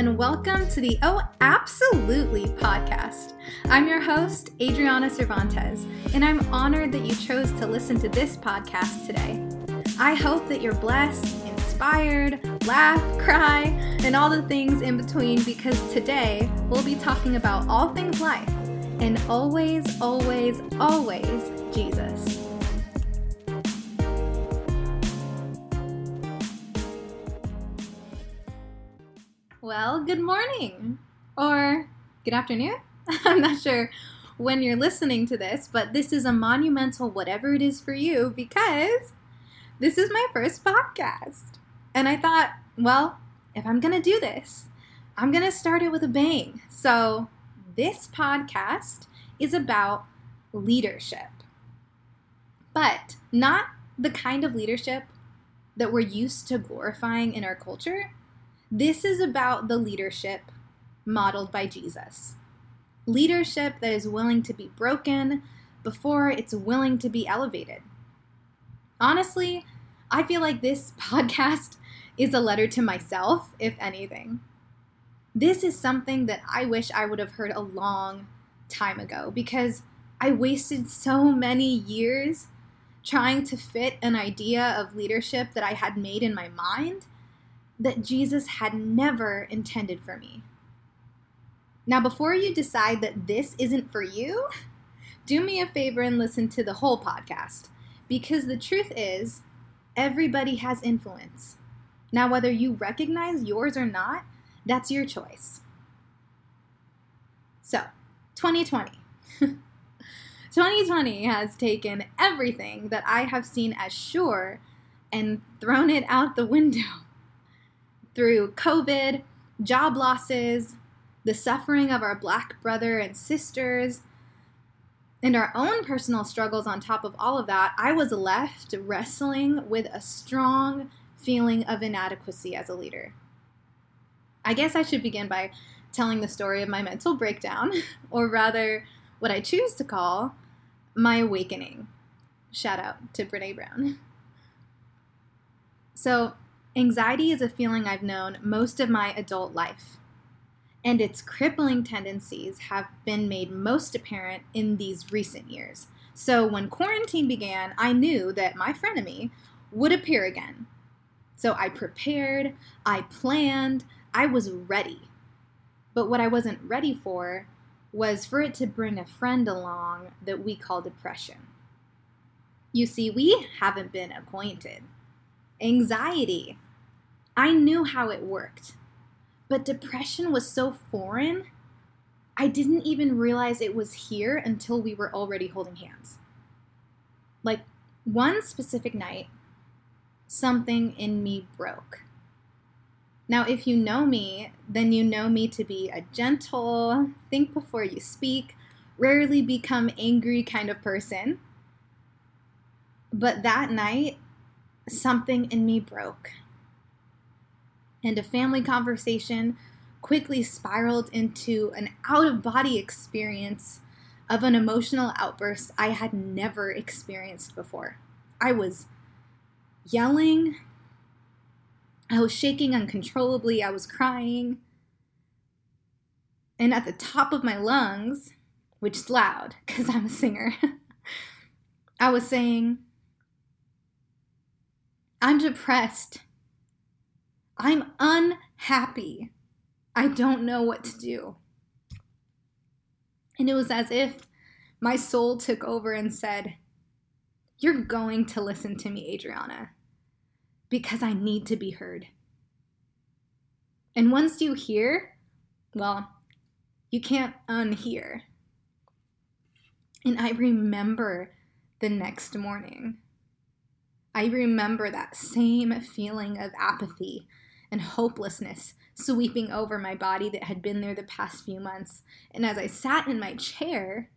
and welcome to the Oh Absolutely podcast. I'm your host, Adrianna Cervantes, and I'm honored that you chose to listen to this podcast today. I hope that you're blessed, inspired, laugh, cry, and all the things in between because today we'll be talking about all things life and always, always, always Jesus. Well, good morning or good afternoon. I'm not sure when you're listening to this, but this is a monumental whatever it is for you because this is my first podcast. And I thought, well, if I'm going to do this, I'm going to start it with a bang. So, this podcast is about leadership, but not the kind of leadership that we're used to glorifying in our culture this is about the leadership modeled by Jesus. Leadership that is willing to be broken before it's willing to be elevated. Honestly, I feel like this podcast is a letter to myself, if anything. This is something that I wish I would have heard a long time ago because I wasted so many years trying to fit an idea of leadership that I had made in my mind that Jesus had never intended for me. Now, before you decide that this isn't for you, do me a favor and listen to the whole podcast because the truth is, everybody has influence. Now, whether you recognize yours or not, that's your choice. So, 2020. 2020 has taken everything that I have seen as sure and thrown it out the window through COVID, job losses, the suffering of our black brother and sisters, and our own personal struggles on top of all of that, I was left wrestling with a strong feeling of inadequacy as a leader. I guess I should begin by telling the story of my mental breakdown, or rather, what I choose to call my awakening. Shout out to Brene Brown. So, Anxiety is a feeling I've known most of my adult life, and its crippling tendencies have been made most apparent in these recent years. So when quarantine began, I knew that my frenemy would appear again. So I prepared, I planned, I was ready. But what I wasn't ready for was for it to bring a friend along that we call depression. You see, we haven't been acquainted anxiety. I knew how it worked, but depression was so foreign, I didn't even realize it was here until we were already holding hands. Like one specific night, something in me broke. Now, if you know me, then you know me to be a gentle, think before you speak, rarely become angry kind of person. But that night, something in me broke. And a family conversation quickly spiraled into an out of body experience of an emotional outburst I had never experienced before. I was yelling, I was shaking uncontrollably, I was crying. And at the top of my lungs, which is loud because I'm a singer, I was saying, I'm depressed. I'm unhappy. I don't know what to do. And it was as if my soul took over and said, You're going to listen to me, Adrianna, because I need to be heard. And once you hear, well, you can't unhear. And I remember the next morning. I remember that same feeling of apathy and hopelessness sweeping over my body that had been there the past few months. And as I sat in my chair,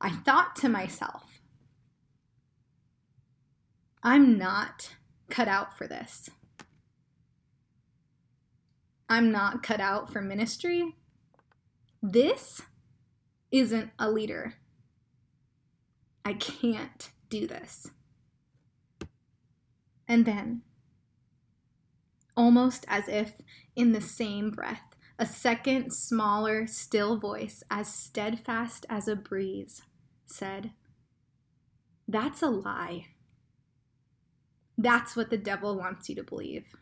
I thought to myself, I'm not cut out for this. I'm not cut out for ministry. This isn't a leader. I can't do this. And then almost as if in the same breath, a second, smaller, still voice, as steadfast as a breeze, said, That's a lie. That's what the devil wants you to believe.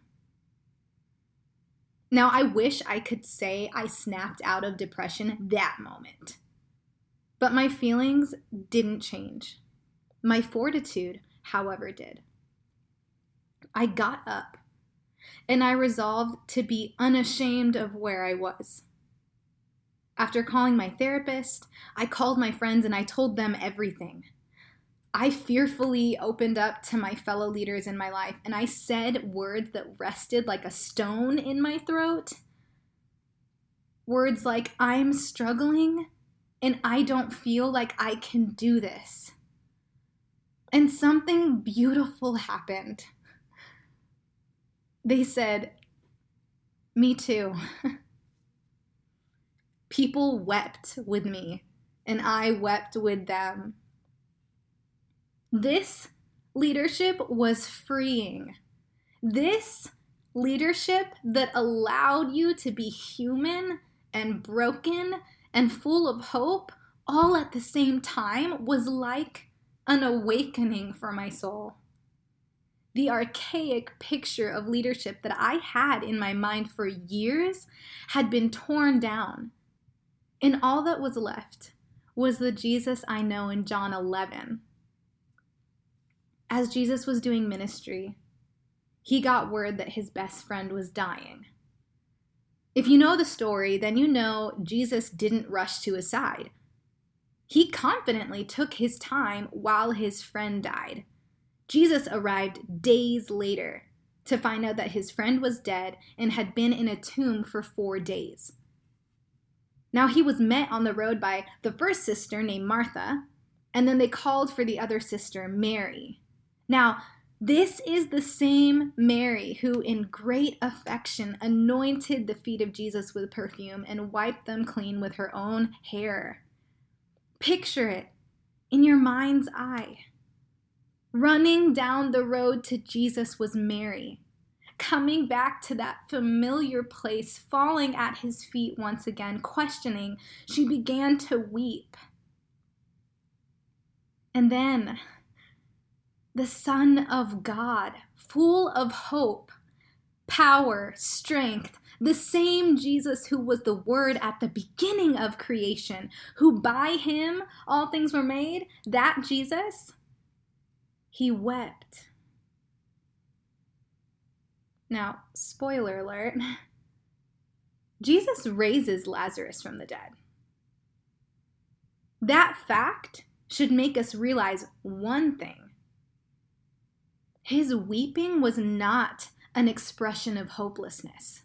Now, I wish I could say I snapped out of depression that moment. But my feelings didn't change. My fortitude, however, did. I got up and I resolved to be unashamed of where I was. After calling my therapist, I called my friends and I told them everything. I fearfully opened up to my fellow leaders in my life and I said words that rested like a stone in my throat. Words like, I'm struggling and I don't feel like I can do this. And something beautiful happened. They said, Me too. People wept with me, and I wept with them. This leadership was freeing. This leadership that allowed you to be human and broken and full of hope all at the same time was like an awakening for my soul. The archaic picture of leadership that I had in my mind for years had been torn down, and all that was left was the Jesus I know in John 11. As Jesus was doing ministry, he got word that his best friend was dying. If you know the story, then you know Jesus didn't rush to his side. He confidently took his time while his friend died. Jesus arrived days later to find out that his friend was dead and had been in a tomb for four days. Now he was met on the road by the first sister named Martha, and then they called for the other sister, Mary. Now, this is the same Mary who, in great affection, anointed the feet of Jesus with perfume and wiped them clean with her own hair. Picture it in your mind's eye. Running down the road to Jesus was Mary, coming back to that familiar place, falling at his feet once again, questioning. She began to weep. And then the Son of God, full of hope, power, strength, the same Jesus who was the Word at the beginning of creation, who by him all things were made, that Jesus, he wept. Now, spoiler alert Jesus raises Lazarus from the dead. That fact should make us realize one thing his weeping was not an expression of hopelessness.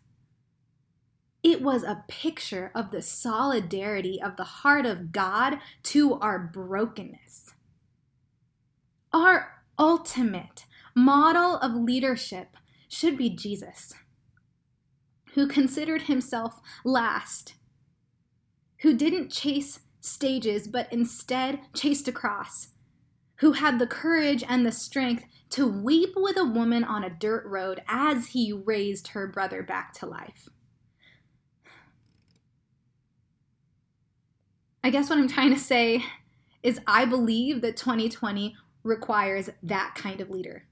It was a picture of the solidarity of the heart of God to our brokenness. Our ultimate model of leadership should be Jesus, who considered himself last, who didn't chase stages but instead chased a cross, who had the courage and the strength to weep with a woman on a dirt road as he raised her brother back to life. I guess what I'm trying to say is I believe that 2020 requires that kind of leader.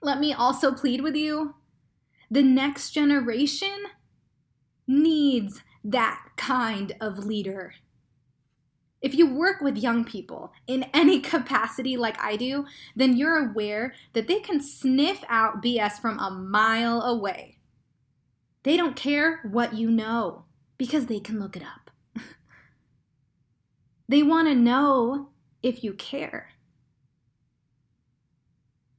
Let me also plead with you the next generation needs that kind of leader. If you work with young people in any capacity like I do, then you're aware that they can sniff out BS from a mile away. They don't care what you know because they can look it up. They want to know if you care.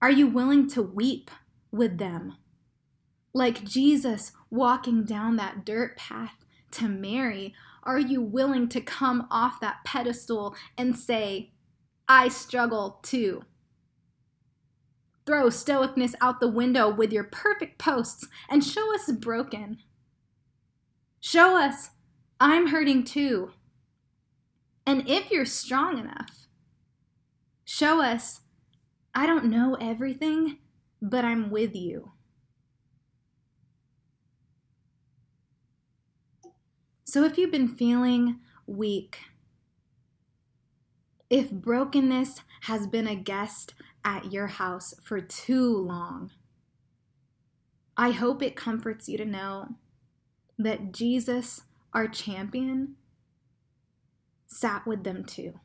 Are you willing to weep with them? Like Jesus walking down that dirt path to Mary, are you willing to come off that pedestal and say, I struggle too? Throw stoicness out the window with your perfect posts and show us broken. Show us, I'm hurting too. And if you're strong enough, show us, I don't know everything, but I'm with you. So if you've been feeling weak, if brokenness has been a guest at your house for too long, I hope it comforts you to know that Jesus, our champion, sat with them too.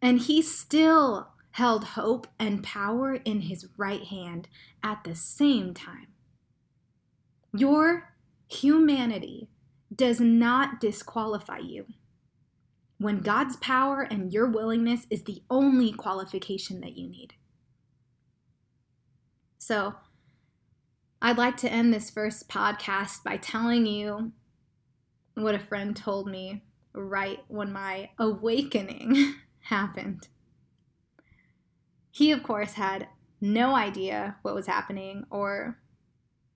And he still held hope and power in his right hand at the same time. Your humanity does not disqualify you when God's power and your willingness is the only qualification that you need. So, I'd like to end this first podcast by telling you what a friend told me right when my awakening happened. He, of course, had no idea what was happening or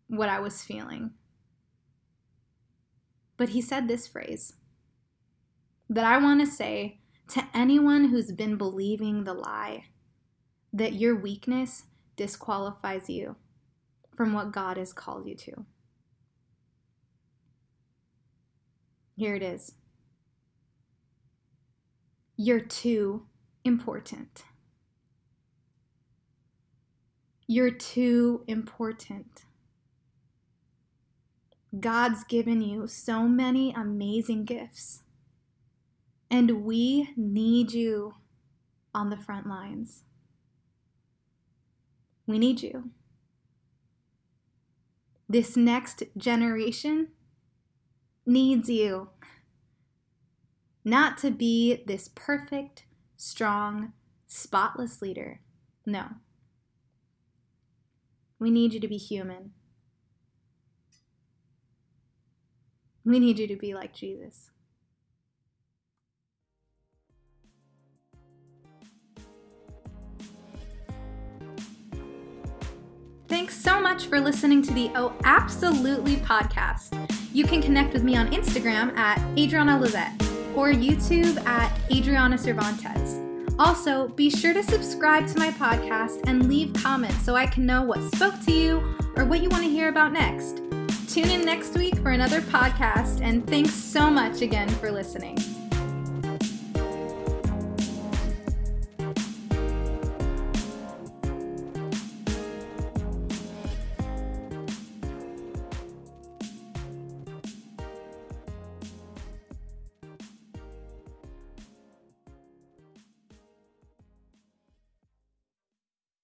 what I was feeling. But he said this phrase that I want to say to anyone who's been believing the lie that your weakness disqualifies you from what God has called you to. Here it is. You're too important. You're too important. God's given you so many amazing gifts. And we need you on the front lines. We need you. This next generation needs you. Not to be this perfect, strong, spotless leader. No. We need you to be human. We need you to be like Jesus. Thanks so much for listening to the Oh Absolutely podcast. You can connect with me on Instagram at Adrianna Lizette or YouTube at Adrianna Cervantes. Also, be sure to subscribe to my podcast and leave comments so I can know what spoke to you or what you want to hear about next. Tune in next week for another podcast, and thanks so much again for listening.